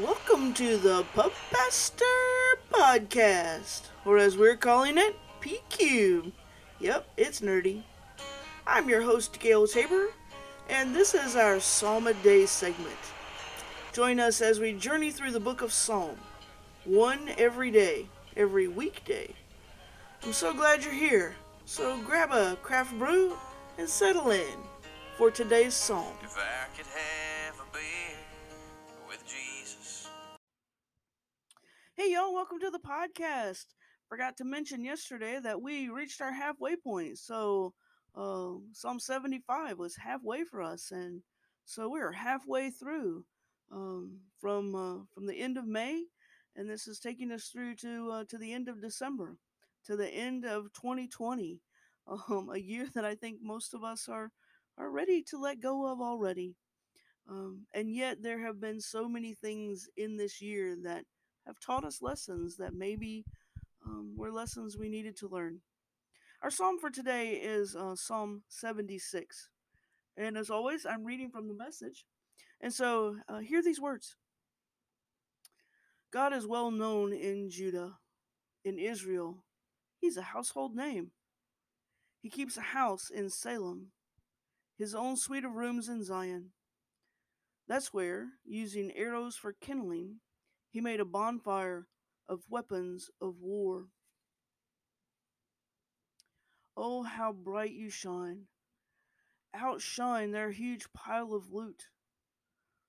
Welcome to the Pupmaster Podcast, or as we're calling it, PQ. Yep, it's nerdy. I'm your host, Gail Tabor, and this is our Psalm a Day segment. Join us as we journey through the book of Psalm, one every day, every weekday. I'm so glad you're here, so grab a craft brew and settle in for today's Psalm. Hey, y'all, welcome to the podcast. Forgot to mention yesterday that we reached our halfway point. So, uh, Psalm 75 was halfway for us. And so we are halfway through um, from uh, from the end of May. And this is taking us through to, uh, to the end of December, to the end of 2020, um, a year that I think most of us are, are ready to let go of already. Um, and yet, there have been so many things in this year that have taught us lessons that maybe um, were lessons we needed to learn. Our psalm for today is uh, Psalm 76. And as always, I'm reading from the message. And so, uh, hear these words God is well known in Judah, in Israel. He's a household name. He keeps a house in Salem, his own suite of rooms in Zion. That's where, using arrows for kindling, he made a bonfire of weapons of war. Oh, how bright you shine! Outshine their huge pile of loot.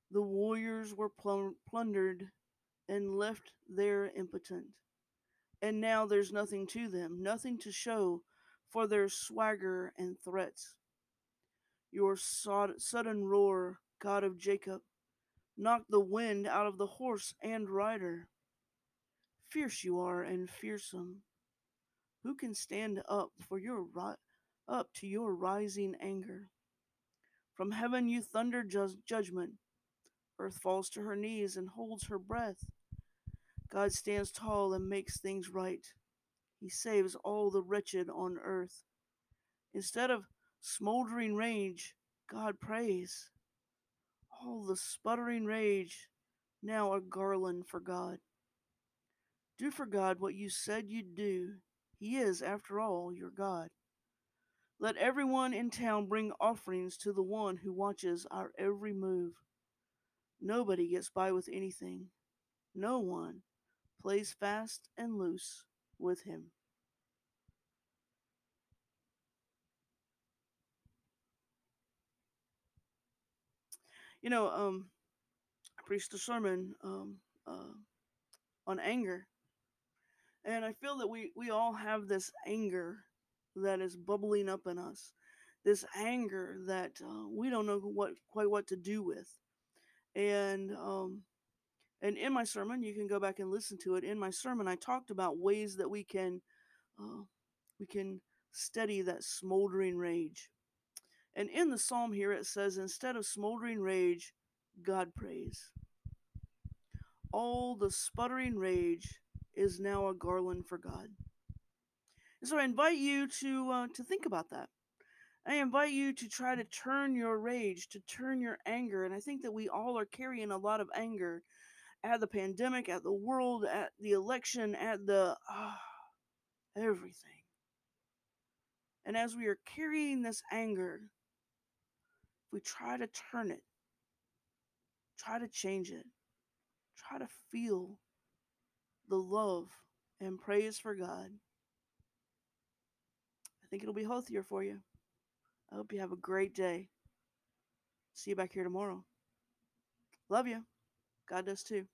The warriors were plun- plundered and left there impotent. And now there's nothing to them, nothing to show for their swagger and threats. Your sod- sudden roar, God of Jacob, knocked the wind out of the horse and rider. Fierce you are and fearsome. Who can stand up for your ri- up to your rising anger? From heaven you thunder ju- judgment. Earth falls to her knees and holds her breath. God stands tall and makes things right. He saves all the wretched on earth. Instead of smoldering rage, God praise. All the sputtering rage, now a garland for God. Do for God what you said you'd do. He is, after all, your God. Let everyone in town bring offerings to the one who watches our every move. Nobody gets by with anything. No one plays fast and loose with him. You know, um, I preached a sermon um, uh, on anger, and I feel that we we all have this anger that is bubbling up in us, this anger that uh, we don't know what quite what to do with, and um, and in my sermon, you can go back and listen to it. In my sermon, I talked about ways that we can uh, we can steady that smoldering rage. And in the psalm here, it says, instead of smoldering rage, God praise. All the sputtering rage is now a garland for God. And so I invite you to uh, to think about that. I invite you to try to turn your rage, to turn your anger, and I think that we all are carrying a lot of anger at the pandemic, at the world, at the election, at the uh, everything. And as we are carrying this anger, we try to turn it, try to change it, try to feel the love and praise for God, I think it'll be healthier for you. I hope you have a great day. See you back here tomorrow. Love you. God does too.